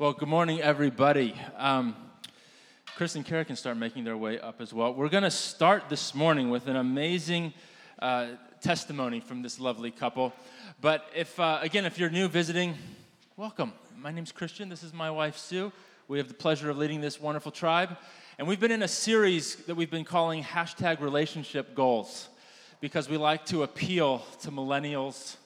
Well, good morning, everybody. Um, Chris and Kara can start making their way up as well. We're going to start this morning with an amazing uh, testimony from this lovely couple. But if, uh, again, if you're new visiting, welcome. My name's Christian. This is my wife, Sue. We have the pleasure of leading this wonderful tribe. And we've been in a series that we've been calling hashtag relationship goals because we like to appeal to millennials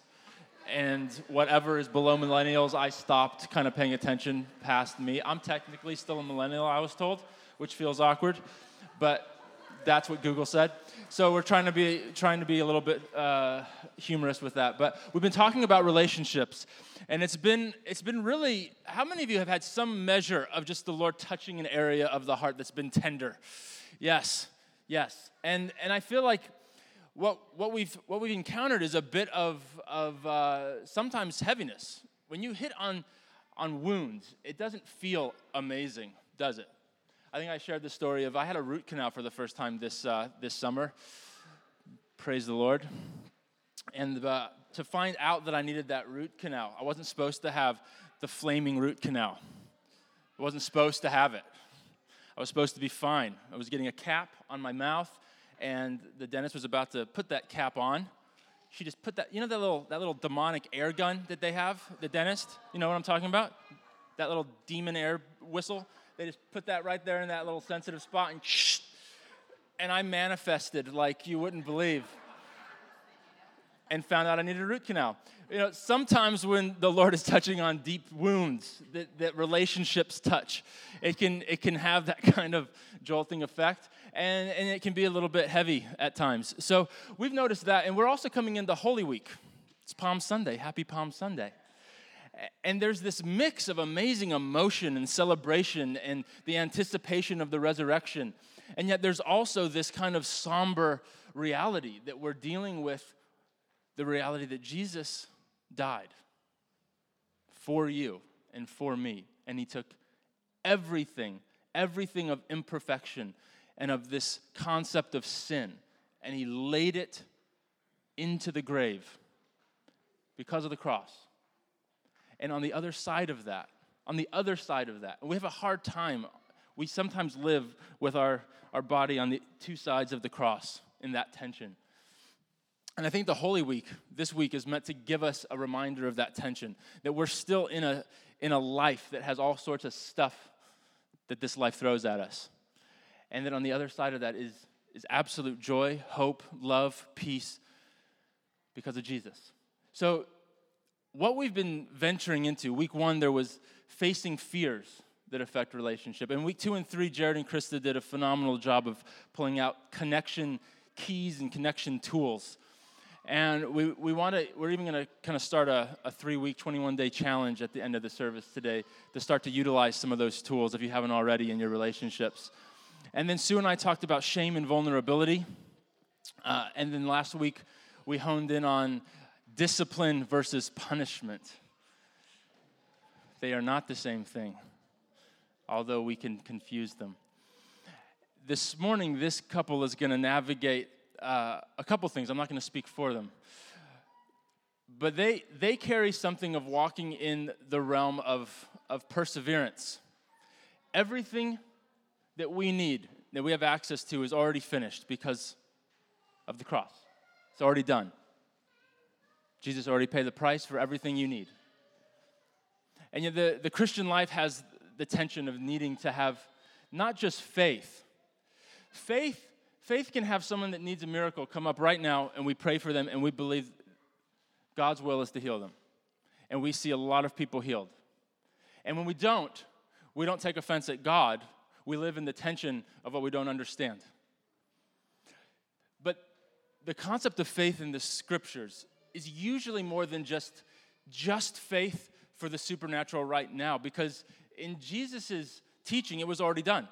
and whatever is below millennials, I stopped kind of paying attention past me. I'm technically still a millennial, I was told, which feels awkward, but that's what Google said. So we're trying to be trying to be a little bit uh, humorous with that. But we've been talking about relationships, and it's been it's been really. How many of you have had some measure of just the Lord touching an area of the heart that's been tender? Yes, yes. And and I feel like what, what, we've, what we've encountered is a bit of, of uh, sometimes heaviness. When you hit on, on wounds, it doesn't feel amazing, does it? I think I shared the story of I had a root canal for the first time this, uh, this summer. Praise the Lord. And uh, to find out that I needed that root canal, I wasn't supposed to have the flaming root canal. I wasn't supposed to have it. I was supposed to be fine. I was getting a cap on my mouth and the dentist was about to put that cap on. She just put that, you know, that little, that little demonic air gun that they have, the dentist? You know what I'm talking about? That little demon air whistle. They just put that right there in that little sensitive spot and shh, and I manifested like you wouldn't believe and found out I needed a root canal. You know, sometimes when the Lord is touching on deep wounds that, that relationships touch, it can, it can have that kind of jolting effect and, and it can be a little bit heavy at times. So we've noticed that, and we're also coming into Holy Week. It's Palm Sunday. Happy Palm Sunday. And there's this mix of amazing emotion and celebration and the anticipation of the resurrection. And yet there's also this kind of somber reality that we're dealing with the reality that Jesus died for you and for me. And he took everything, everything of imperfection and of this concept of sin, and he laid it into the grave because of the cross. And on the other side of that, on the other side of that, we have a hard time. We sometimes live with our, our body on the two sides of the cross in that tension. And I think the Holy Week this week is meant to give us a reminder of that tension, that we're still in a, in a life that has all sorts of stuff that this life throws at us. And that on the other side of that is, is absolute joy, hope, love, peace because of Jesus. So, what we've been venturing into, week one, there was facing fears that affect relationship. And week two and three, Jared and Krista did a phenomenal job of pulling out connection keys and connection tools. And we, we want to, we're even going to kind of start a, a three week, 21 day challenge at the end of the service today to start to utilize some of those tools if you haven't already in your relationships. And then Sue and I talked about shame and vulnerability. Uh, and then last week, we honed in on discipline versus punishment. They are not the same thing, although we can confuse them. This morning, this couple is going to navigate uh, a couple things. I'm not going to speak for them. But they, they carry something of walking in the realm of, of perseverance. Everything that we need, that we have access to, is already finished because of the cross. It's already done. Jesus already paid the price for everything you need. And yet, the, the Christian life has the tension of needing to have not just faith. Faith, faith can have someone that needs a miracle come up right now, and we pray for them, and we believe God's will is to heal them. And we see a lot of people healed. And when we don't, we don't take offense at God we live in the tension of what we don't understand. But the concept of faith in the scriptures is usually more than just just faith for the supernatural right now because in Jesus' teaching it was already done.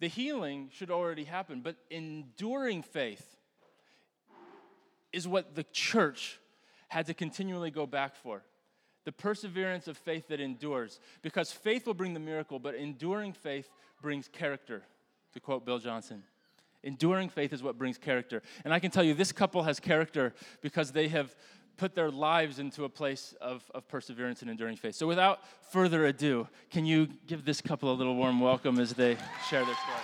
The healing should already happen, but enduring faith is what the church had to continually go back for the perseverance of faith that endures. Because faith will bring the miracle, but enduring faith brings character, to quote Bill Johnson. Enduring faith is what brings character. And I can tell you, this couple has character because they have put their lives into a place of, of perseverance and enduring faith. So, without further ado, can you give this couple a little warm welcome as they share their story?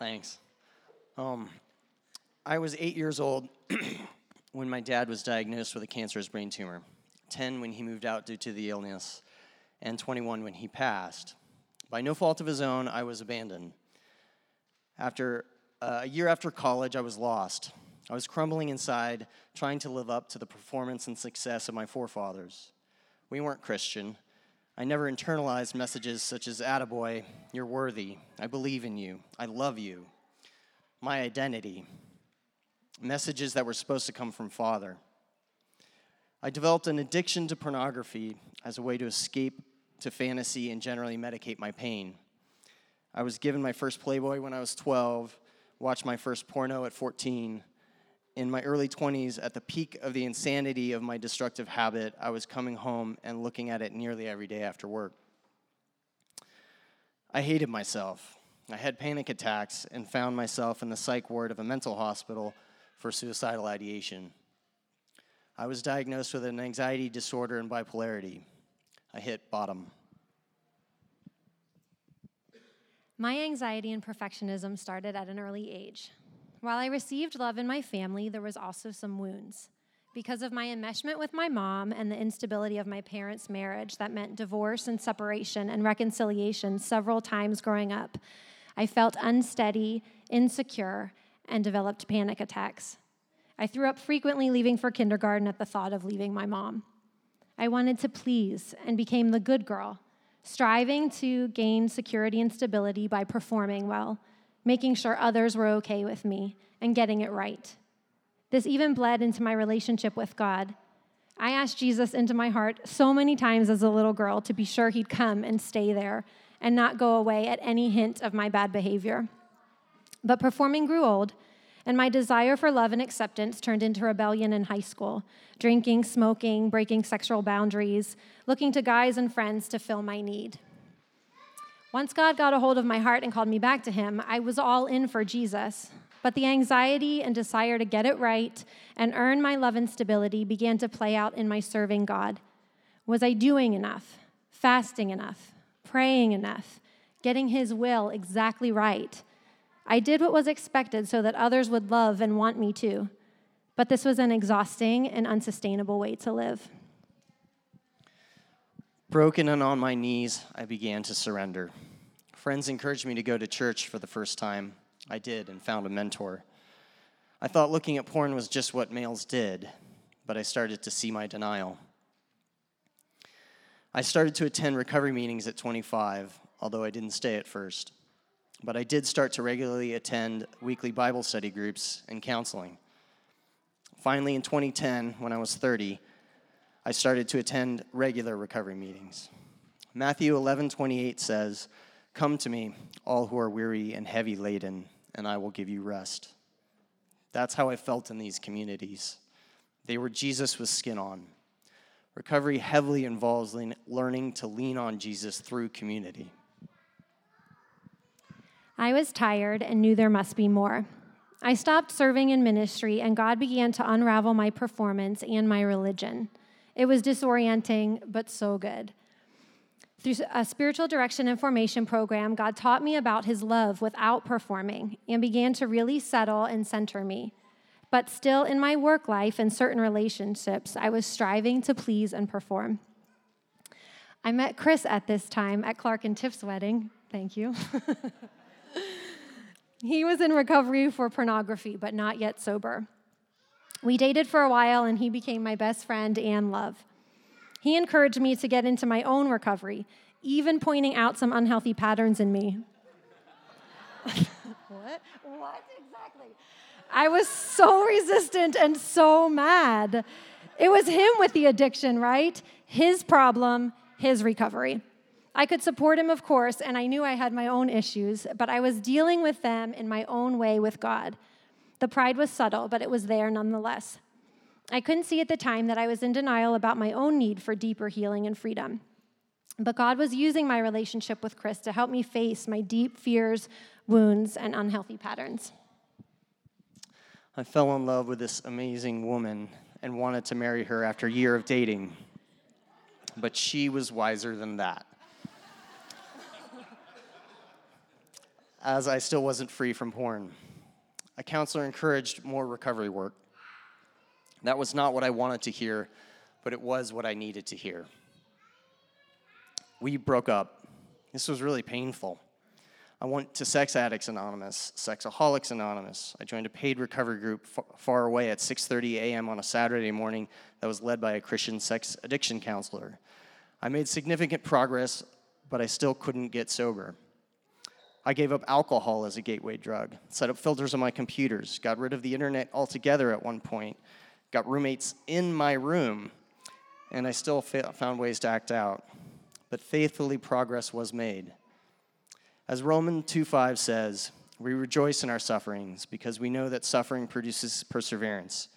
Thanks. Um, I was eight years old when my dad was diagnosed with a cancerous brain tumor, 10 when he moved out due to the illness, and 21 when he passed. By no fault of his own, I was abandoned. After uh, a year after college, I was lost. I was crumbling inside, trying to live up to the performance and success of my forefathers. We weren't Christian. I never internalized messages such as, Attaboy, you're worthy, I believe in you, I love you, my identity, messages that were supposed to come from Father. I developed an addiction to pornography as a way to escape to fantasy and generally medicate my pain. I was given my first Playboy when I was 12, watched my first porno at 14. In my early 20s, at the peak of the insanity of my destructive habit, I was coming home and looking at it nearly every day after work. I hated myself. I had panic attacks and found myself in the psych ward of a mental hospital for suicidal ideation. I was diagnosed with an anxiety disorder and bipolarity. I hit bottom. My anxiety and perfectionism started at an early age. While I received love in my family, there was also some wounds. Because of my enmeshment with my mom and the instability of my parents' marriage that meant divorce and separation and reconciliation several times growing up, I felt unsteady, insecure, and developed panic attacks. I threw up frequently leaving for kindergarten at the thought of leaving my mom. I wanted to please and became the good girl, striving to gain security and stability by performing well, making sure others were okay with me, and getting it right. This even bled into my relationship with God. I asked Jesus into my heart so many times as a little girl to be sure he'd come and stay there and not go away at any hint of my bad behavior. But performing grew old, and my desire for love and acceptance turned into rebellion in high school drinking, smoking, breaking sexual boundaries, looking to guys and friends to fill my need. Once God got a hold of my heart and called me back to Him, I was all in for Jesus. But the anxiety and desire to get it right and earn my love and stability began to play out in my serving God. Was I doing enough? Fasting enough? Praying enough? Getting His will exactly right? I did what was expected so that others would love and want me too. But this was an exhausting and unsustainable way to live. Broken and on my knees, I began to surrender. Friends encouraged me to go to church for the first time. I did and found a mentor. I thought looking at porn was just what males did, but I started to see my denial. I started to attend recovery meetings at 25, although I didn't stay at first but I did start to regularly attend weekly Bible study groups and counseling. Finally, in 2010, when I was 30, I started to attend regular recovery meetings. Matthew 11:28 says, "Come to me, all who are weary and heavy laden, and I will give you rest." That's how I felt in these communities. They were Jesus with skin on. Recovery heavily involves learning to lean on Jesus through community. I was tired and knew there must be more. I stopped serving in ministry, and God began to unravel my performance and my religion. It was disorienting, but so good. Through a spiritual direction and formation program, God taught me about his love without performing and began to really settle and center me. But still, in my work life and certain relationships, I was striving to please and perform. I met Chris at this time at Clark and Tiff's wedding. Thank you. He was in recovery for pornography, but not yet sober. We dated for a while, and he became my best friend and love. He encouraged me to get into my own recovery, even pointing out some unhealthy patterns in me. what? What exactly? I was so resistant and so mad. It was him with the addiction, right? His problem, his recovery. I could support him, of course, and I knew I had my own issues, but I was dealing with them in my own way with God. The pride was subtle, but it was there nonetheless. I couldn't see at the time that I was in denial about my own need for deeper healing and freedom. But God was using my relationship with Chris to help me face my deep fears, wounds, and unhealthy patterns. I fell in love with this amazing woman and wanted to marry her after a year of dating. But she was wiser than that. As I still wasn't free from porn, a counselor encouraged more recovery work. That was not what I wanted to hear, but it was what I needed to hear. We broke up. This was really painful. I went to Sex Addicts Anonymous, Sexaholics Anonymous. I joined a paid recovery group far away at 6:30 a.m. on a Saturday morning that was led by a Christian sex addiction counselor. I made significant progress, but I still couldn't get sober. I gave up alcohol as a gateway drug, set up filters on my computers, got rid of the internet altogether at one point, got roommates in my room, and I still found ways to act out. But faithfully, progress was made. As Romans 2:5 says, we rejoice in our sufferings because we know that suffering produces perseverance,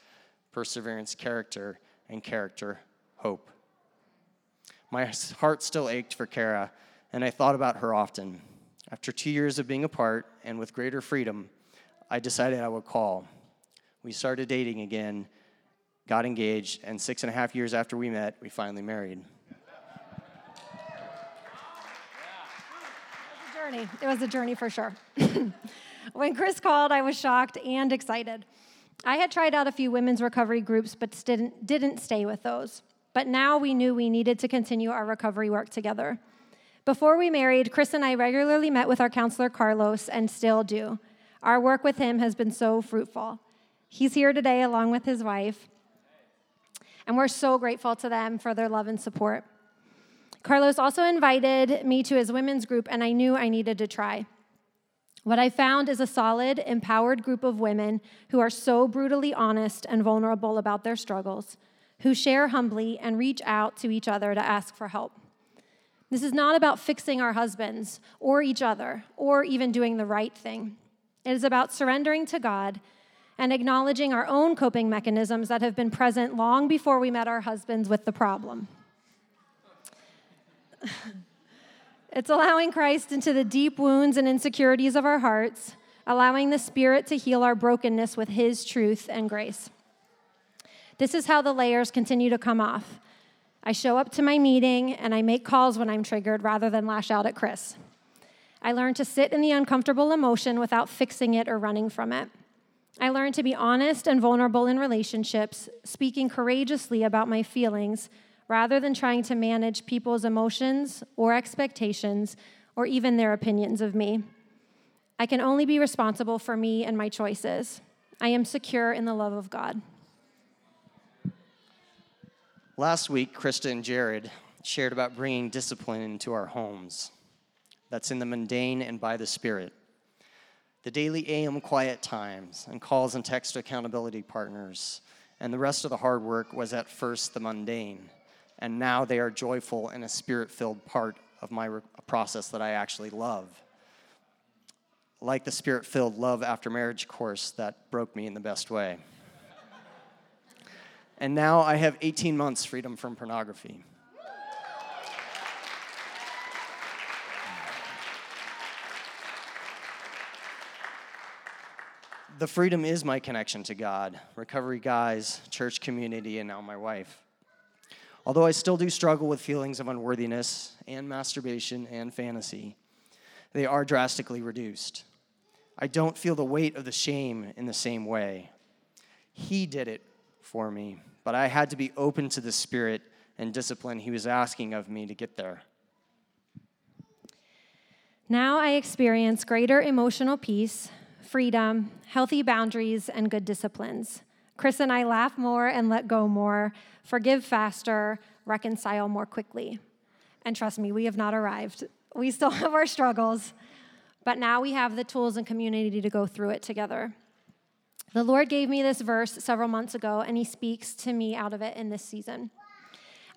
perseverance, character, and character, hope. My heart still ached for Kara, and I thought about her often. After two years of being apart and with greater freedom, I decided I would call. We started dating again, got engaged, and six and a half years after we met, we finally married. It was a journey. It was a journey for sure. when Chris called, I was shocked and excited. I had tried out a few women's recovery groups, but didn't, didn't stay with those. But now we knew we needed to continue our recovery work together. Before we married, Chris and I regularly met with our counselor, Carlos, and still do. Our work with him has been so fruitful. He's here today along with his wife, and we're so grateful to them for their love and support. Carlos also invited me to his women's group, and I knew I needed to try. What I found is a solid, empowered group of women who are so brutally honest and vulnerable about their struggles, who share humbly and reach out to each other to ask for help. This is not about fixing our husbands or each other or even doing the right thing. It is about surrendering to God and acknowledging our own coping mechanisms that have been present long before we met our husbands with the problem. it's allowing Christ into the deep wounds and insecurities of our hearts, allowing the Spirit to heal our brokenness with His truth and grace. This is how the layers continue to come off. I show up to my meeting and I make calls when I'm triggered rather than lash out at Chris. I learn to sit in the uncomfortable emotion without fixing it or running from it. I learn to be honest and vulnerable in relationships, speaking courageously about my feelings rather than trying to manage people's emotions or expectations or even their opinions of me. I can only be responsible for me and my choices. I am secure in the love of God. Last week, Krista and Jared shared about bringing discipline into our homes. That's in the mundane and by the Spirit. The daily AM quiet times and calls and text accountability partners, and the rest of the hard work was at first the mundane and now they are joyful and a spirit filled part of my re- process that I actually love. Like the spirit filled love after marriage course that broke me in the best way. And now I have 18 months freedom from pornography. the freedom is my connection to God, recovery guys, church community, and now my wife. Although I still do struggle with feelings of unworthiness and masturbation and fantasy, they are drastically reduced. I don't feel the weight of the shame in the same way. He did it for me, but I had to be open to the spirit and discipline He was asking of me to get there. Now I experience greater emotional peace, freedom, healthy boundaries, and good disciplines. Chris and I laugh more and let go more, forgive faster, reconcile more quickly. And trust me, we have not arrived. We still have our struggles, but now we have the tools and community to go through it together. The Lord gave me this verse several months ago, and He speaks to me out of it in this season.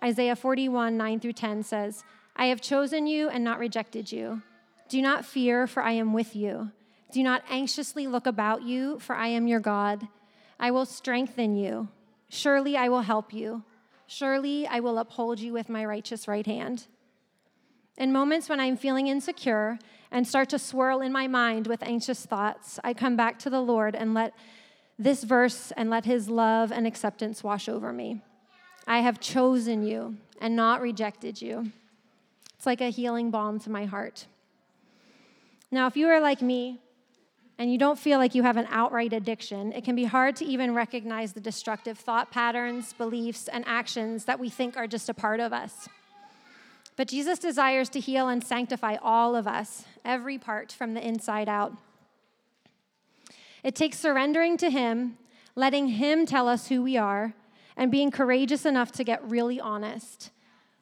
Isaiah 41, 9 through 10 says, I have chosen you and not rejected you. Do not fear, for I am with you. Do not anxiously look about you, for I am your God. I will strengthen you. Surely I will help you. Surely I will uphold you with my righteous right hand. In moments when I'm feeling insecure and start to swirl in my mind with anxious thoughts, I come back to the Lord and let this verse and let his love and acceptance wash over me. I have chosen you and not rejected you. It's like a healing balm to my heart. Now, if you are like me and you don't feel like you have an outright addiction, it can be hard to even recognize the destructive thought patterns, beliefs, and actions that we think are just a part of us. But Jesus desires to heal and sanctify all of us, every part from the inside out. It takes surrendering to Him, letting Him tell us who we are, and being courageous enough to get really honest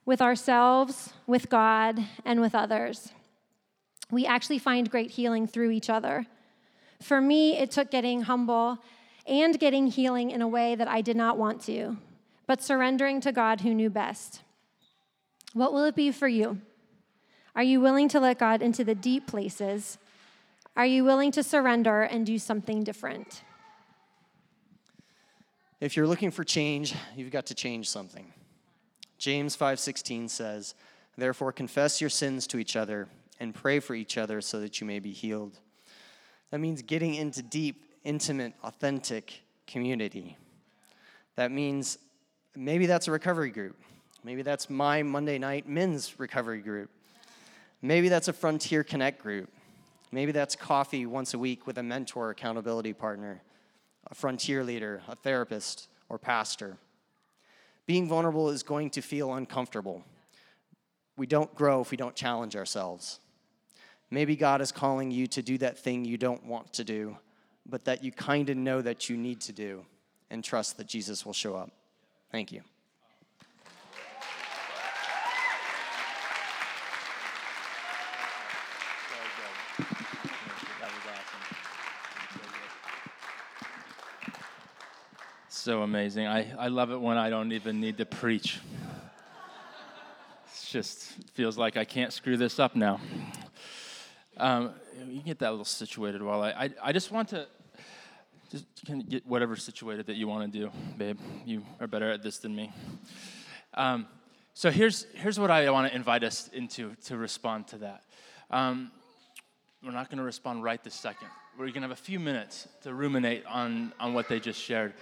with ourselves, with God, and with others. We actually find great healing through each other. For me, it took getting humble and getting healing in a way that I did not want to, but surrendering to God who knew best. What will it be for you? Are you willing to let God into the deep places are you willing to surrender and do something different? If you're looking for change, you've got to change something. James 5:16 says, "Therefore confess your sins to each other and pray for each other so that you may be healed." That means getting into deep, intimate, authentic community. That means maybe that's a recovery group. Maybe that's my Monday night men's recovery group. Maybe that's a Frontier Connect group. Maybe that's coffee once a week with a mentor, accountability partner, a frontier leader, a therapist, or pastor. Being vulnerable is going to feel uncomfortable. We don't grow if we don't challenge ourselves. Maybe God is calling you to do that thing you don't want to do, but that you kind of know that you need to do, and trust that Jesus will show up. Thank you. So amazing. I, I love it when I don't even need to preach. It just feels like I can't screw this up now. Um, you get that a little situated while I, I, I just want to just get whatever situated that you want to do, babe. You are better at this than me. Um, so here's here's what I want to invite us into to respond to that. Um, we're not going to respond right this second. We're going to have a few minutes to ruminate on on what they just shared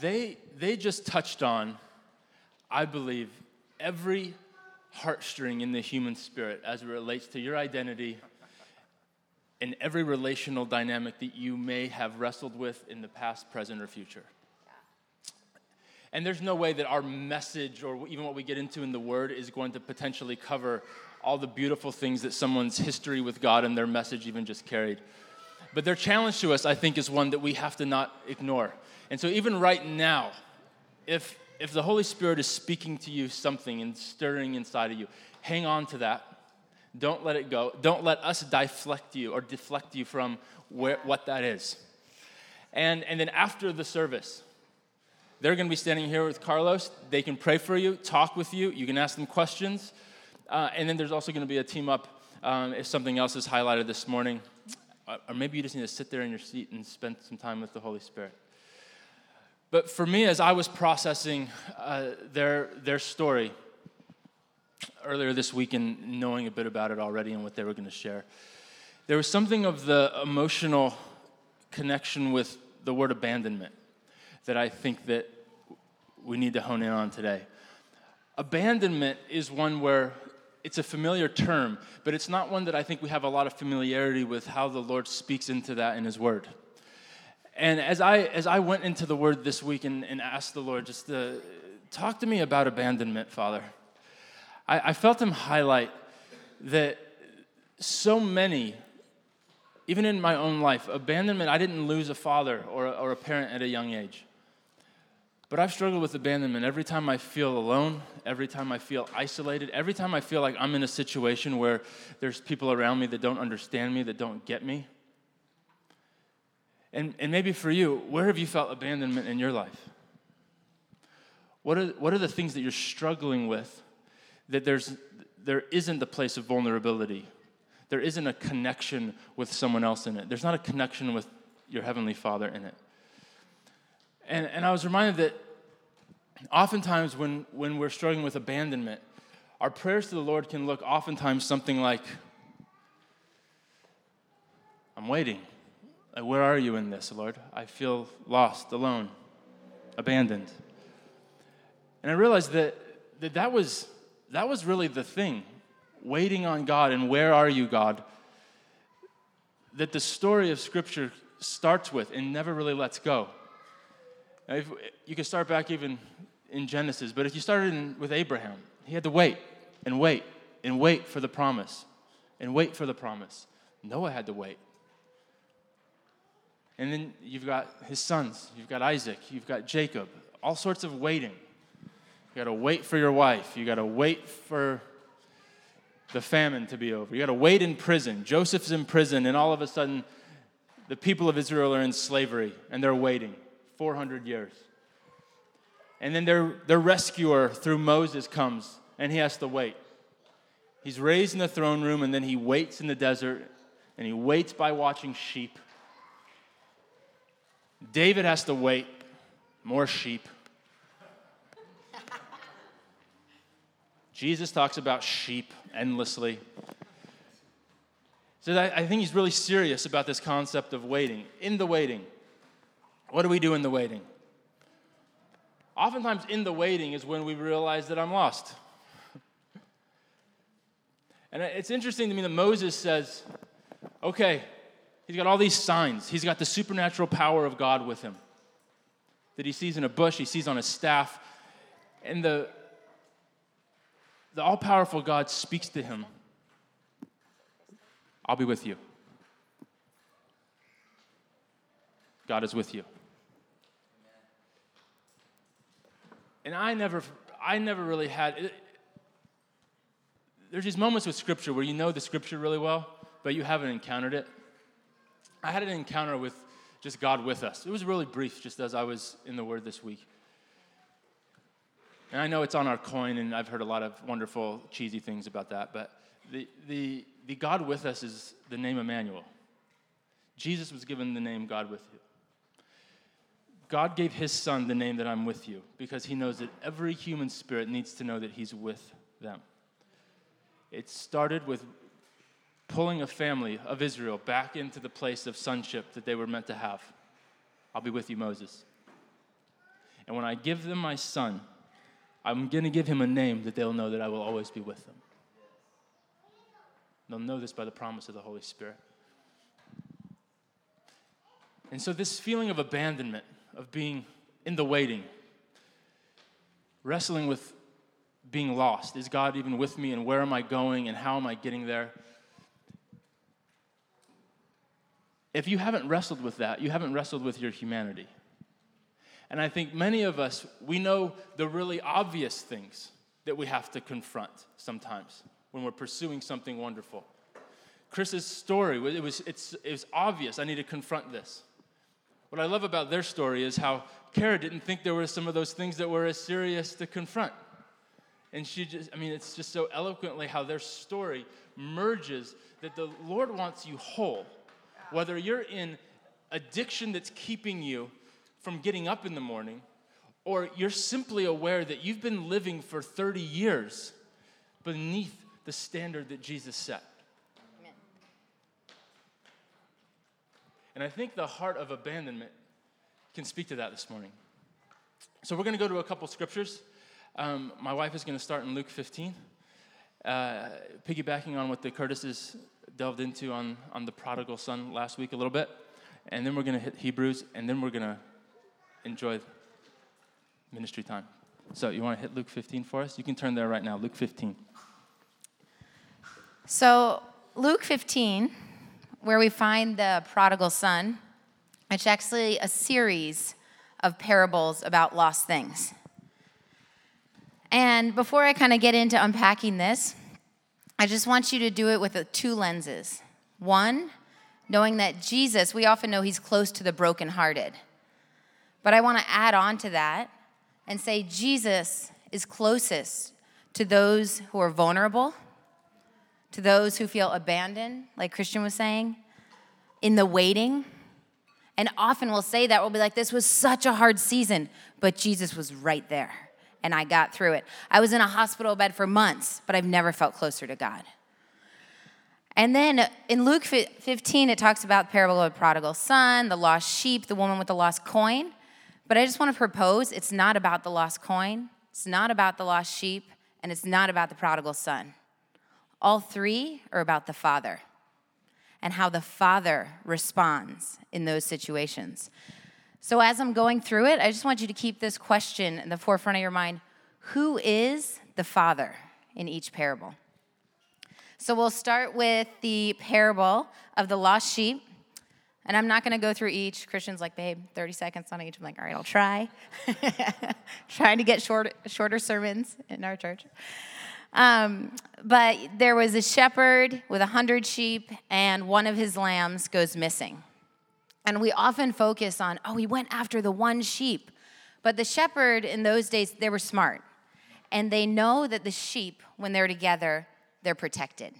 they, they just touched on, I believe, every heartstring in the human spirit as it relates to your identity and every relational dynamic that you may have wrestled with in the past, present, or future. And there's no way that our message or even what we get into in the Word is going to potentially cover all the beautiful things that someone's history with God and their message even just carried. But their challenge to us, I think, is one that we have to not ignore. And so, even right now, if, if the Holy Spirit is speaking to you something and stirring inside of you, hang on to that. Don't let it go. Don't let us deflect you or deflect you from where, what that is. And, and then after the service, they're going to be standing here with Carlos. They can pray for you, talk with you. You can ask them questions. Uh, and then there's also going to be a team up um, if something else is highlighted this morning. Uh, or maybe you just need to sit there in your seat and spend some time with the Holy Spirit. But for me, as I was processing uh, their, their story earlier this week and knowing a bit about it already and what they were going to share, there was something of the emotional connection with the word abandonment that I think that we need to hone in on today. Abandonment is one where it's a familiar term, but it's not one that I think we have a lot of familiarity with how the Lord speaks into that in His Word. And as I, as I went into the word this week and, and asked the Lord just to talk to me about abandonment, Father, I, I felt Him highlight that so many, even in my own life, abandonment, I didn't lose a father or or a parent at a young age. But I've struggled with abandonment every time I feel alone, every time I feel isolated, every time I feel like I'm in a situation where there's people around me that don't understand me, that don't get me. And, and maybe for you, where have you felt abandonment in your life? What are, what are the things that you're struggling with that there's, there isn't a place of vulnerability? There isn't a connection with someone else in it. There's not a connection with your Heavenly Father in it. And, and I was reminded that oftentimes when, when we're struggling with abandonment, our prayers to the Lord can look oftentimes something like, I'm waiting. Like, where are you in this, Lord? I feel lost, alone, abandoned. And I realized that that, that, was, that was really the thing waiting on God and where are you, God? That the story of Scripture starts with and never really lets go. Now, if, you can start back even in Genesis, but if you started in, with Abraham, he had to wait and wait and wait for the promise and wait for the promise. Noah had to wait. And then you've got his sons, you've got Isaac, you've got Jacob, all sorts of waiting. You got to wait for your wife, you got to wait for the famine to be over. You got to wait in prison. Joseph's in prison, and all of a sudden, the people of Israel are in slavery and they're waiting 400 years. And then their, their rescuer through Moses comes and he has to wait. He's raised in the throne room and then he waits in the desert and he waits by watching sheep. David has to wait, more sheep. Jesus talks about sheep endlessly. So I think he's really serious about this concept of waiting. In the waiting, what do we do in the waiting? Oftentimes, in the waiting is when we realize that I'm lost. and it's interesting to me that Moses says, okay, he's got all these signs. He's got the supernatural power of God with him that he sees in a bush, he sees on a staff. And the, the all powerful God speaks to him I'll be with you. God is with you. And I never, I never really had. It, there's these moments with Scripture where you know the Scripture really well, but you haven't encountered it. I had an encounter with just God with us. It was really brief, just as I was in the Word this week. And I know it's on our coin, and I've heard a lot of wonderful, cheesy things about that, but the, the, the God with us is the name Emmanuel. Jesus was given the name God with you. God gave his son the name that I'm with you because he knows that every human spirit needs to know that he's with them. It started with pulling a family of Israel back into the place of sonship that they were meant to have. I'll be with you, Moses. And when I give them my son, I'm going to give him a name that they'll know that I will always be with them. They'll know this by the promise of the Holy Spirit. And so, this feeling of abandonment, of being in the waiting, wrestling with being lost is God even with me, and where am I going, and how am I getting there? If you haven't wrestled with that, you haven't wrestled with your humanity. And I think many of us, we know the really obvious things that we have to confront sometimes when we're pursuing something wonderful. Chris's story, it was, it's, it was obvious. I need to confront this. What I love about their story is how Kara didn't think there were some of those things that were as serious to confront. And she just, I mean, it's just so eloquently how their story merges that the Lord wants you whole. Whether you're in addiction that's keeping you from getting up in the morning, or you're simply aware that you've been living for 30 years beneath the standard that Jesus set. Amen. And I think the heart of abandonment can speak to that this morning. So we're going to go to a couple scriptures. Um, my wife is going to start in Luke 15, uh, piggybacking on what the Curtises delved into on, on the prodigal son last week a little bit. And then we're going to hit Hebrews, and then we're going to enjoy ministry time. So, you want to hit Luke 15 for us? You can turn there right now, Luke 15. So, Luke 15, where we find the prodigal son, it's actually a series of parables about lost things. And before I kind of get into unpacking this, I just want you to do it with two lenses. One, knowing that Jesus, we often know he's close to the brokenhearted. But I want to add on to that and say Jesus is closest to those who are vulnerable to those who feel abandoned, like Christian was saying, in the waiting. And often we'll say that, we'll be like, this was such a hard season, but Jesus was right there and I got through it. I was in a hospital bed for months, but I've never felt closer to God. And then in Luke 15, it talks about the parable of the prodigal son, the lost sheep, the woman with the lost coin. But I just want to propose it's not about the lost coin, it's not about the lost sheep, and it's not about the prodigal son. All three are about the Father and how the Father responds in those situations. So, as I'm going through it, I just want you to keep this question in the forefront of your mind Who is the Father in each parable? So, we'll start with the parable of the lost sheep. And I'm not going to go through each. Christian's like, babe, 30 seconds on each. I'm like, all right, I'll try. Trying to get short, shorter sermons in our church. Um, but there was a shepherd with a hundred sheep, and one of his lambs goes missing. And we often focus on, oh, he went after the one sheep. But the shepherd in those days, they were smart. And they know that the sheep, when they're together, they're protected.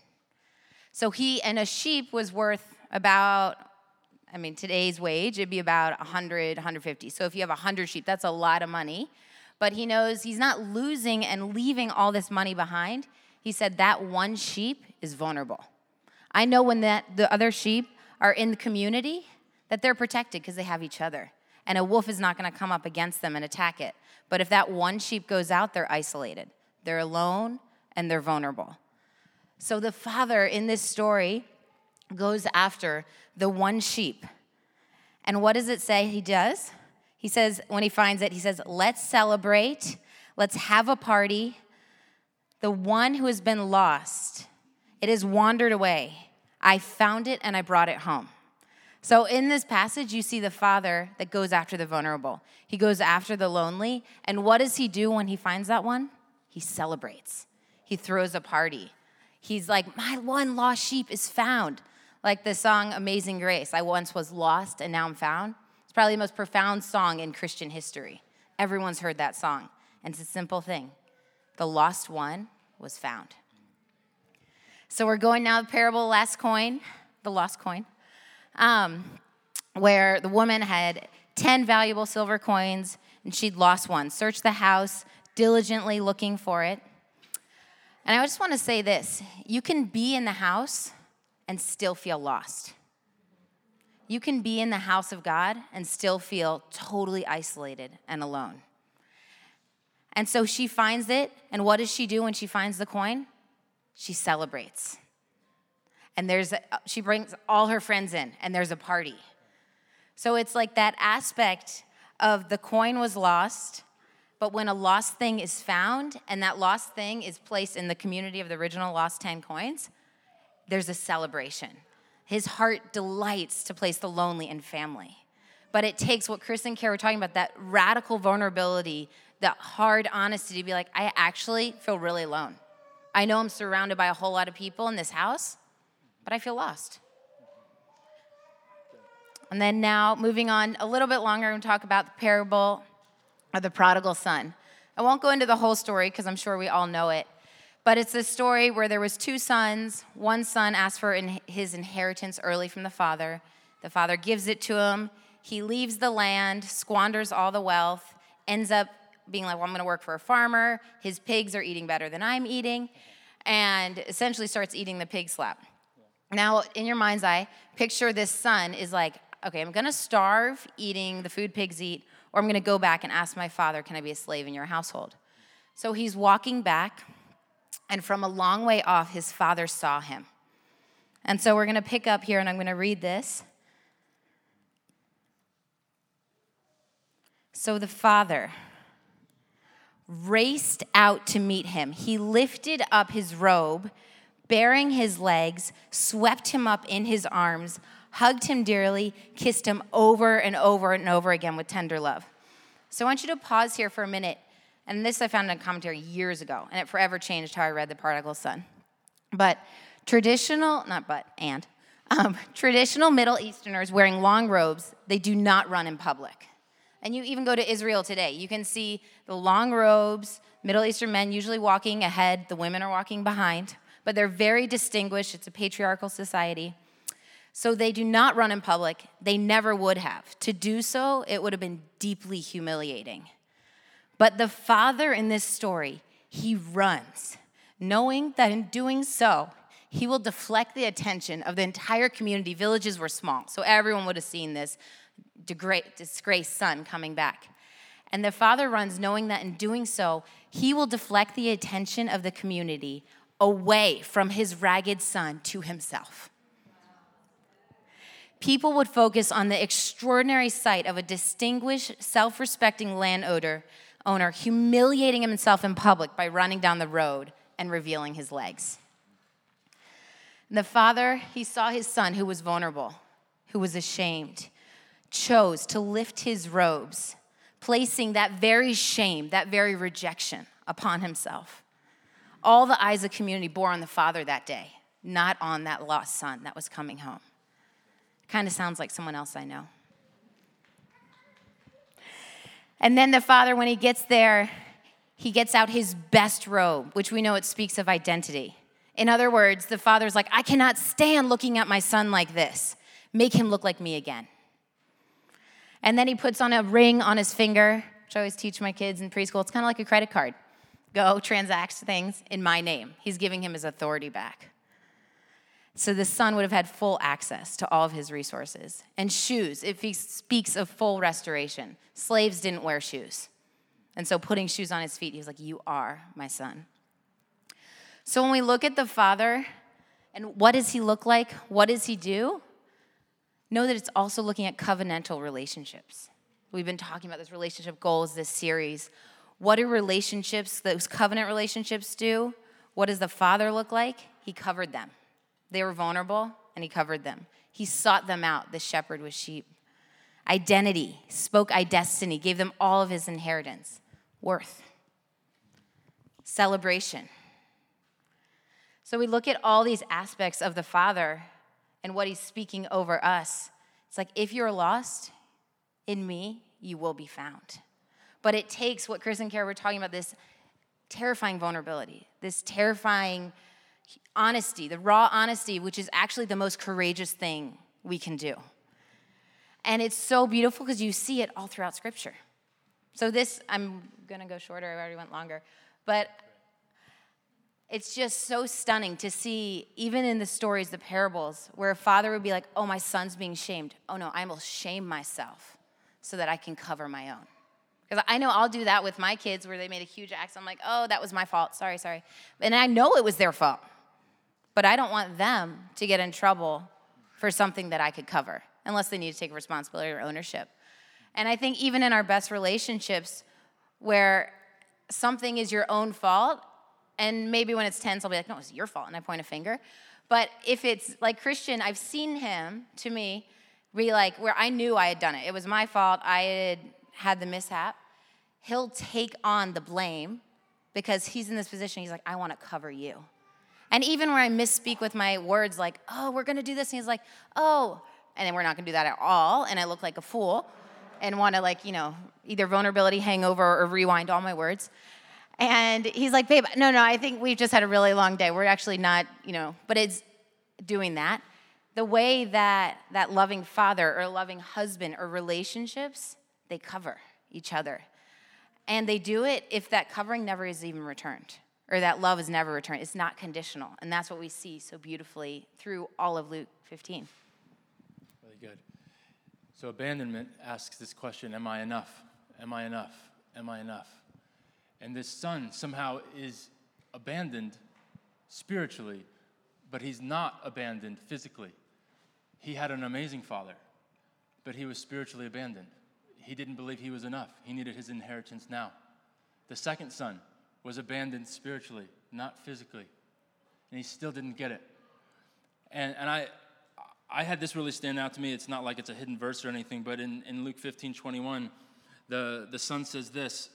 So he, and a sheep was worth about, I mean, today's wage, it'd be about 100, 150. So if you have 100 sheep, that's a lot of money but he knows he's not losing and leaving all this money behind. He said that one sheep is vulnerable. I know when that the other sheep are in the community that they're protected because they have each other. And a wolf is not going to come up against them and attack it. But if that one sheep goes out, they're isolated. They're alone and they're vulnerable. So the father in this story goes after the one sheep. And what does it say he does? He says, when he finds it, he says, Let's celebrate, let's have a party. The one who has been lost, it has wandered away. I found it and I brought it home. So, in this passage, you see the father that goes after the vulnerable. He goes after the lonely. And what does he do when he finds that one? He celebrates, he throws a party. He's like, My one lost sheep is found. Like the song Amazing Grace I once was lost and now I'm found It's probably the most profound song in Christian history. Everyone's heard that song. And it's a simple thing the lost one was found. So we're going now to the parable last coin, the lost coin, um, where the woman had 10 valuable silver coins and she'd lost one. Searched the house, diligently looking for it. And I just want to say this you can be in the house and still feel lost. You can be in the house of God and still feel totally isolated and alone. And so she finds it, and what does she do when she finds the coin? She celebrates. And there's a, she brings all her friends in, and there's a party. So it's like that aspect of the coin was lost, but when a lost thing is found and that lost thing is placed in the community of the original lost 10 coins, there's a celebration. His heart delights to place the lonely in family. But it takes what Chris and Kara were talking about that radical vulnerability, that hard honesty to be like, I actually feel really alone. I know I'm surrounded by a whole lot of people in this house, but I feel lost. And then now, moving on a little bit longer, and talk about the parable of the prodigal son. I won't go into the whole story because I'm sure we all know it. But it's a story where there was two sons. One son asked for his inheritance early from the father. The father gives it to him. He leaves the land, squanders all the wealth, ends up being like, "Well, I'm going to work for a farmer. His pigs are eating better than I'm eating." And essentially starts eating the pig slap. Now, in your mind's eye, picture this son is like, "Okay, I'm to starve eating the food pigs eat, or I'm to go back and ask my father, "Can I be a slave in your household?" So he's walking back and from a long way off, his father saw him. And so we're to pick up here, and I'm to read this. So the father raced out to meet him. He lifted up his robe, baring his legs, swept him up in his arms, hugged him dearly, kissed him over and over and over again with tender love. So I want you to pause here for a minute and this I found in a commentary years ago, and it forever changed how I read the prodigal son. But traditional, not but, and, um, traditional Middle Easterners wearing long robes, they do not run in public. And you even go to Israel today, you can see the long robes, Middle Eastern men usually walking ahead, the women are walking behind, but they're very distinguished. It's a patriarchal society. So they do not run in public. They never would have. To do so, it would have been deeply humiliating. But the father in this story, he runs, knowing that in doing so, he will deflect the attention of the entire community. Villages were small, so everyone would have seen this disgraced son coming back. And the father runs knowing that in doing so, he will deflect the attention of the community away from his ragged son to himself. People would focus on the extraordinary sight of a distinguished, self respecting landowner owner humiliating himself in public by running down the road and revealing his legs. And the father, he saw his son who was vulnerable, who was ashamed, chose to lift his robes, placing that very shame, that very rejection upon himself. All the eyes of the community bore on the father that day, not on that lost son that was coming home. Kind of sounds like someone else I know. And then the father, when he gets there, he gets out his best robe, which we know it speaks of identity. In other words, the father's like, I cannot stand looking at my son like this. Make him look like me again. And then he puts on a ring on his finger, which I always teach my kids in preschool. It's kind of like a credit card. Go transact things in my name. He's giving him his authority back. So the son would have had full access to all of his resources. And shoes, if he speaks of full restoration, slaves didn't wear shoes. And so putting shoes on his feet, he was like, You are my son. So when we look at the father and what does he look like? What does he do? know that it's also looking at covenantal relationships. We've been talking about this relationship goals this series. What do relationships, those covenant relationships, do? What does the Father look like? He covered them. They were vulnerable, and He covered them. He sought them out, the shepherd with sheep. Identity, spoke I destiny, gave them all of His inheritance. Worth, celebration. So we look at all these aspects of the Father and what he's speaking over us. It's like, if you're lost in me, you will be found. But it takes what Chris and Kara were talking about this terrifying vulnerability, this terrifying honesty, the raw honesty, which is actually the most courageous thing we can do. And it's so beautiful because you see it all throughout Scripture. So, this, I'm gonna go shorter, I already went longer. But it's just so stunning to see, even in the stories, the parables, where a father would be like, Oh, my son's being shamed. Oh, no, I will shame myself so that I can cover my own. Because I know I'll do that with my kids where they made a huge act. I'm like, Oh, that was my fault. Sorry, sorry. And I know it was their fault. But I don't want them to get in trouble for something that I could cover unless they need to take responsibility or ownership. And I think even in our best relationships, where something is your own fault, and maybe when it's tense, I'll be like, no, it's your fault, and I point a finger. But if it's like Christian, I've seen him, to me, be like, where I knew I had done it. It was my fault. I had had the mishap. He'll take on the blame because he's in this position. He's like, I want to cover you. And even where I misspeak with my words, like, oh, we're going to do this, and he's like, oh, and then we're not going to do that at all, and I look like a fool and want to, like, you know, either vulnerability hangover or rewind all my words. And he's like, babe, no, no, I think we've just had a really long day. We're actually not, you know, but it's doing that. The way that that loving father or loving husband or relationships, they cover each other. And they do it if that covering never is even returned or that love is never returned. It's not conditional. And that's what we see so beautifully through all of Luke 15. Really good. So abandonment asks this question Am I enough? Am I enough? Am I enough? And this son somehow is abandoned spiritually, but he's not abandoned physically. He had an amazing father, but he was spiritually abandoned. He didn't believe he was enough. He needed his inheritance now. The second son was abandoned spiritually, not physically, and he still didn't get it. And, and I, I had this really stand out to me. It's not like it's a hidden verse or anything, but in, in Luke 15 21, the, the son says this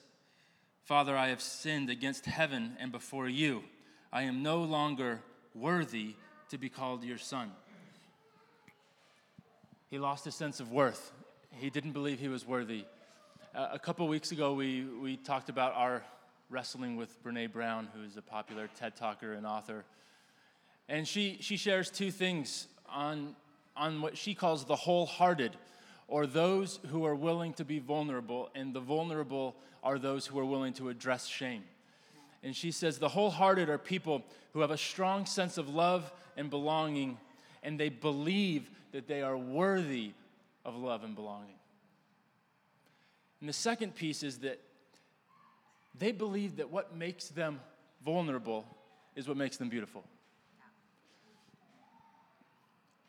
Father, I have sinned against heaven and before you. I am no longer worthy to be called your son. He lost his sense of worth. He didn't believe he was worthy. Uh, a couple weeks ago, we, we talked about our wrestling with Brene Brown, who's a popular TED talker and author. And she, she shares two things on, on what she calls the wholehearted or those who are willing to be vulnerable, and the vulnerable are those who are willing to address shame. And she says, The wholehearted are people who have a strong sense of love and belonging, and they believe that they are worthy of love and belonging. And the second piece is that they believe that what makes them vulnerable is what makes them beautiful.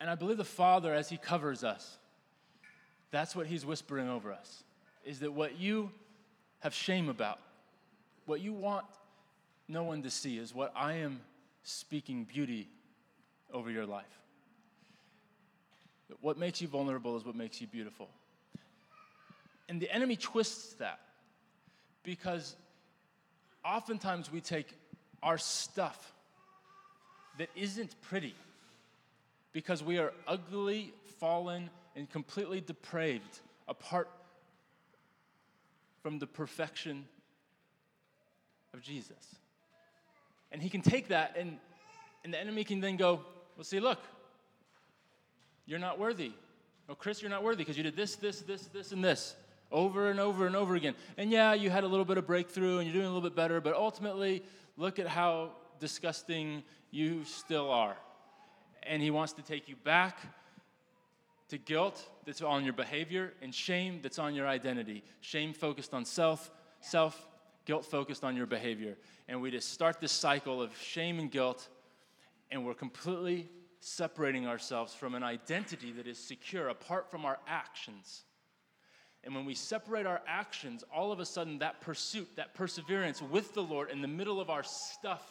And I believe the Father, as He covers us, that's what He's whispering over us is that what you have shame about, what you want no one to see, is what I am speaking beauty over your life. What makes you vulnerable is what makes you beautiful. And the enemy twists that because oftentimes we take our stuff that isn't pretty because we are ugly, fallen, and completely depraved apart from the perfection of Jesus. And he can take that, and, and the enemy can then go, Well, see, look, you're not worthy. Oh, Chris, you're not worthy because you did this, this, this, this, and this over and over and over again. And yeah, you had a little bit of breakthrough and you're doing a little bit better, but ultimately, look at how disgusting you still are. And he wants to take you back to guilt that's on your behavior and shame that's on your identity. Shame focused on self, self, guilt focused on your behavior. And we just start this cycle of shame and guilt, and we're completely separating ourselves from an identity that is secure apart from our actions. And when we separate our actions, all of a sudden that pursuit, that perseverance with the Lord in the middle of our stuff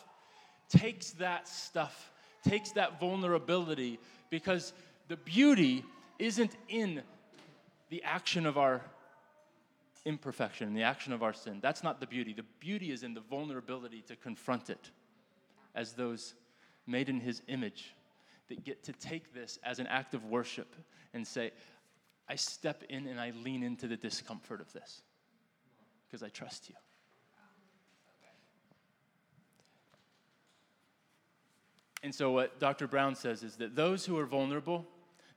takes that stuff, takes that vulnerability, because the beauty isn't in the action of our imperfection, the action of our sin. That's not the beauty. The beauty is in the vulnerability to confront it as those made in His image that get to take this as an act of worship and say, I step in and I lean into the discomfort of this because I trust you. And so, what Dr. Brown says is that those who are vulnerable,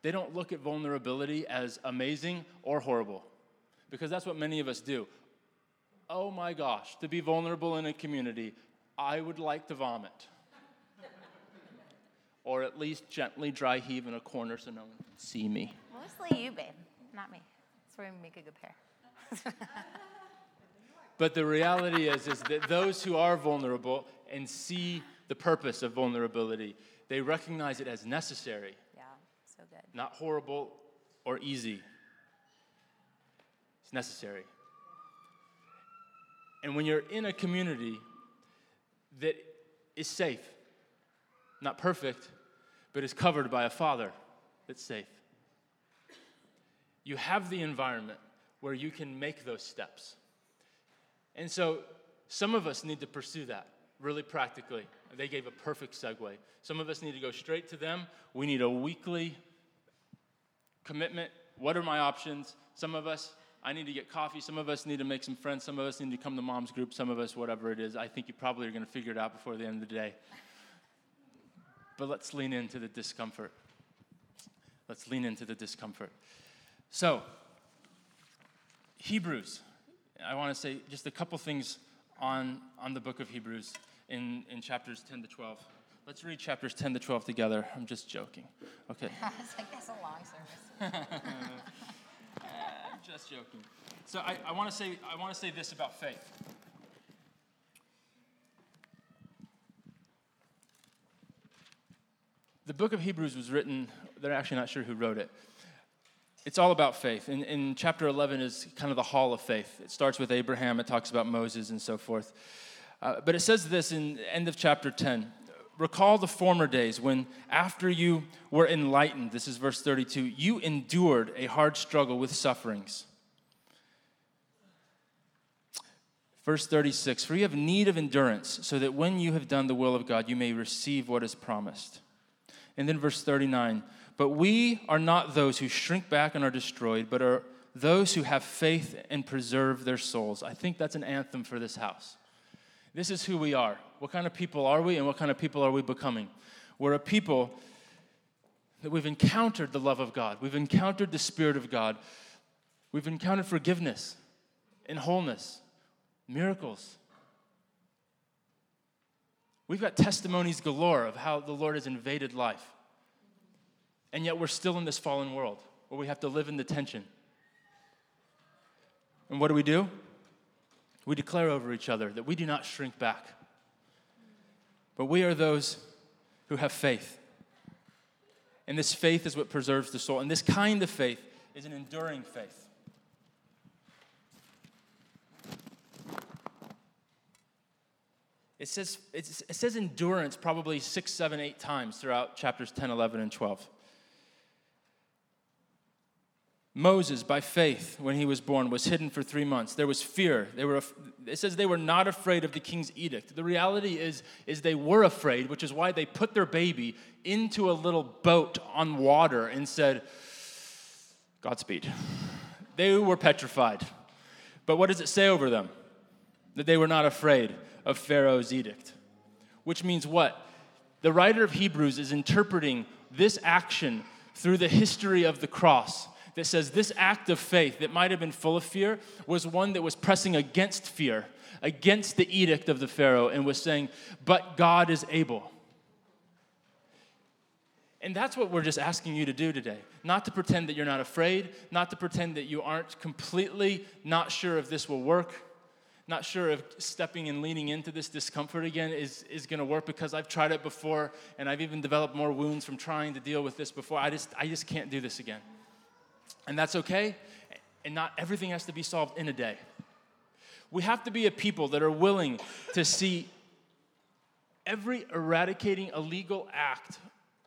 they don't look at vulnerability as amazing or horrible, because that's what many of us do. Oh my gosh, to be vulnerable in a community, I would like to vomit. Or at least gently dry heave in a corner so no one can see me. Mostly you, babe, not me. That's where we make a good pair. but the reality is, is that those who are vulnerable and see the purpose of vulnerability, they recognize it as necessary. Yeah, so good. Not horrible or easy. It's necessary. And when you're in a community that is safe, not perfect, but is covered by a father that's safe, you have the environment where you can make those steps. And so some of us need to pursue that really practically. They gave a perfect segue. Some of us need to go straight to them. We need a weekly commitment. What are my options? Some of us, I need to get coffee. Some of us need to make some friends. Some of us need to come to mom's group. Some of us, whatever it is. I think you probably are going to figure it out before the end of the day. But let's lean into the discomfort. Let's lean into the discomfort. So, Hebrews. I want to say just a couple things on, on the book of Hebrews in, in chapters 10 to 12. Let's read chapters 10 to 12 together. I'm just joking. Okay. it's like that's a long service. I'm just joking. So I, I want to say I want to say this about faith. The book of Hebrews was written, they're actually not sure who wrote it. It's all about faith. In, in chapter 11 is kind of the hall of faith. It starts with Abraham, it talks about Moses and so forth. Uh, but it says this in end of chapter 10 recall the former days when after you were enlightened this is verse 32 you endured a hard struggle with sufferings verse 36 for you have need of endurance so that when you have done the will of god you may receive what is promised and then verse 39 but we are not those who shrink back and are destroyed but are those who have faith and preserve their souls i think that's an anthem for this house this is who we are. What kind of people are we, and what kind of people are we becoming? We're a people that we've encountered the love of God, we've encountered the Spirit of God, we've encountered forgiveness and wholeness, miracles. We've got testimonies galore of how the Lord has invaded life. And yet we're still in this fallen world where we have to live in the tension. And what do we do? We declare over each other that we do not shrink back, but we are those who have faith. And this faith is what preserves the soul. And this kind of faith is an enduring faith. It says, it says endurance probably six, seven, eight times throughout chapters 10, 11, and 12. Moses, by faith, when he was born, was hidden for three months. There was fear. They were, it says they were not afraid of the king's edict. The reality is, is they were afraid, which is why they put their baby into a little boat on water and said, Godspeed. They were petrified. But what does it say over them? That they were not afraid of Pharaoh's edict. Which means what? The writer of Hebrews is interpreting this action through the history of the cross that says this act of faith that might have been full of fear was one that was pressing against fear, against the edict of the Pharaoh, and was saying, But God is able. And that's what we're just asking you to do today. Not to pretend that you're not afraid, not to pretend that you aren't completely not sure if this will work, not sure if stepping and leaning into this discomfort again is, is going to work because I've tried it before and I've even developed more wounds from trying to deal with this before. I just, I just can't do this again. And that's okay. And not everything has to be solved in a day. We have to be a people that are willing to see every eradicating illegal act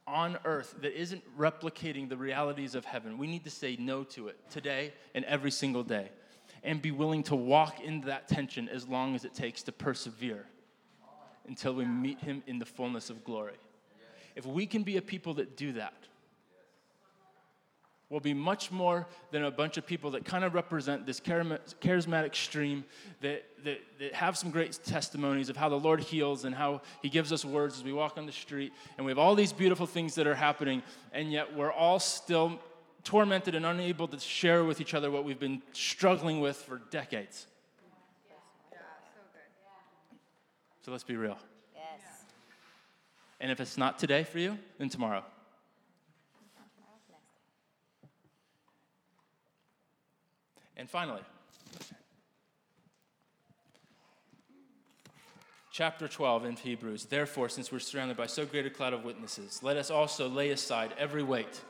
on earth that isn't replicating the realities of heaven. We need to say no to it today and every single day and be willing to walk into that tension as long as it takes to persevere until we meet him in the fullness of glory. If we can be a people that do that, we'll be much more than a bunch of people that kind of represent this charismatic stream that, that, that have some great testimonies of how the Lord heals and how He gives us words as we walk on the street. And we have all these beautiful things that are happening, and yet we're all still tormented and unable to share with each other what we've been struggling with for decades. So let's be real. Yes. And if it's not today for you, then tomorrow. And finally, chapter 12 in Hebrews. Therefore, since we're surrounded by so great a cloud of witnesses, let us also lay aside every weight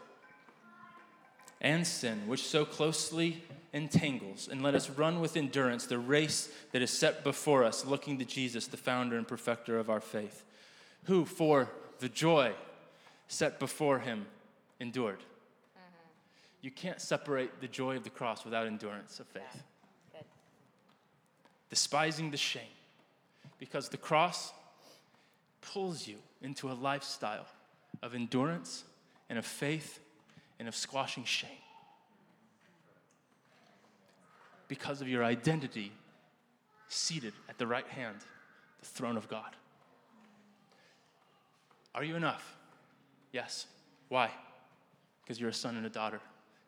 and sin which so closely entangles, and let us run with endurance the race that is set before us, looking to Jesus, the founder and perfecter of our faith, who, for the joy set before him, endured mm-hmm. you can't separate the joy of the cross without endurance of faith. Yeah. Despising the shame, because the cross pulls you into a lifestyle of endurance and of faith and of squashing shame. Because of your identity seated at the right hand, the throne of God. Are you enough? Yes. Why? Because you're a son and a daughter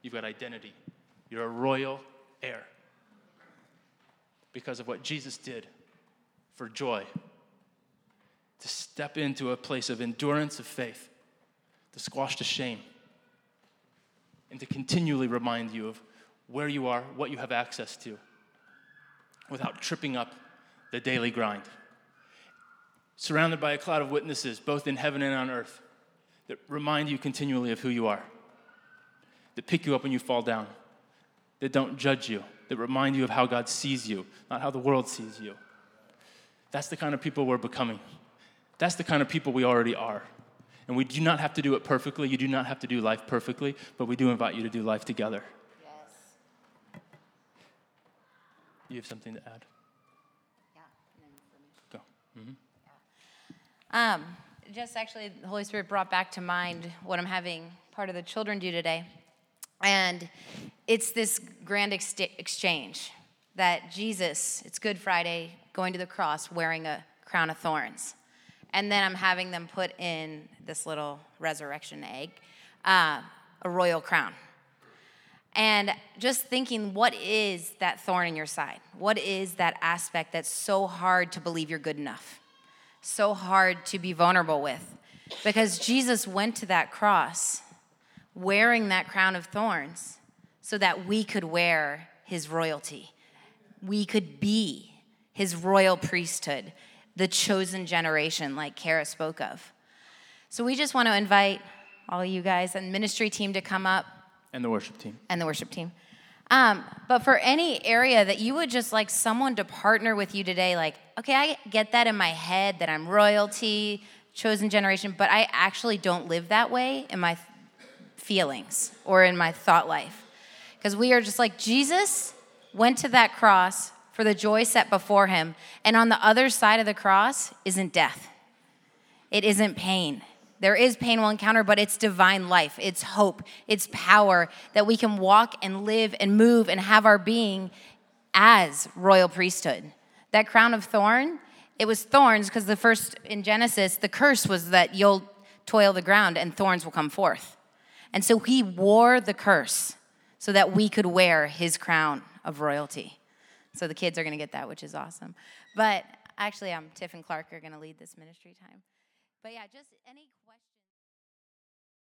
You've got identity. You're a royal heir because of what Jesus did for joy to step into a place of endurance of faith, to squash the shame, and to continually remind you of where you are, what you have access to, without tripping up the daily grind. Surrounded by a cloud of witnesses, both in heaven and on earth, that remind you continually of who you are that pick you up when you fall down, that don't judge you, that remind you of how God sees you, not how the world sees you. That's the kind of people we're becoming. That's the kind of people we already are. And we do not have to do it perfectly. You do not have to do life perfectly, but we do invite you to do life together. Yes. You have something to add? Yeah. Go. Mm-hmm. Yeah. Um, just actually, the Holy Spirit brought back to mind what I'm having part of the children do today. And it's this grand ex- exchange that Jesus, it's Good Friday, going to the cross wearing a crown of thorns. And then I'm having them put in this little resurrection egg, uh, a royal crown. And just thinking, what is that thorn in your side? What is that aspect that's so hard to believe you're good enough? so hard to be vulnerable with because Jesus went to that cross wearing that crown of thorns so that we could wear his royalty. We could be his royal priesthood, the chosen generation, like Kara spoke of. So we just want to invite all you guys and ministry team to come up And the worship team. and the worship team. Um, but for any area that you would just like someone to partner with you today, like, okay, I get that in my head that I'm royalty, chosen generation, but I actually don't live that way in my feelings or in my thought life. Because we are just like, Jesus went to that cross for the joy set before him, and on the other side of the cross isn't death, it isn't pain. There is pain we'll encounter, but it's divine life, it's hope, it's power that we can walk and live and move and have our being as royal priesthood. That crown of thorn, it was thorns because the first in Genesis, the curse was that you'll toil the ground and thorns will come forth. And so he wore the curse so that we could wear his crown of royalty. So the kids are going to get that, which is awesome. But actually, um, Tiff and Clark are going to lead this ministry time. But yeah, just any.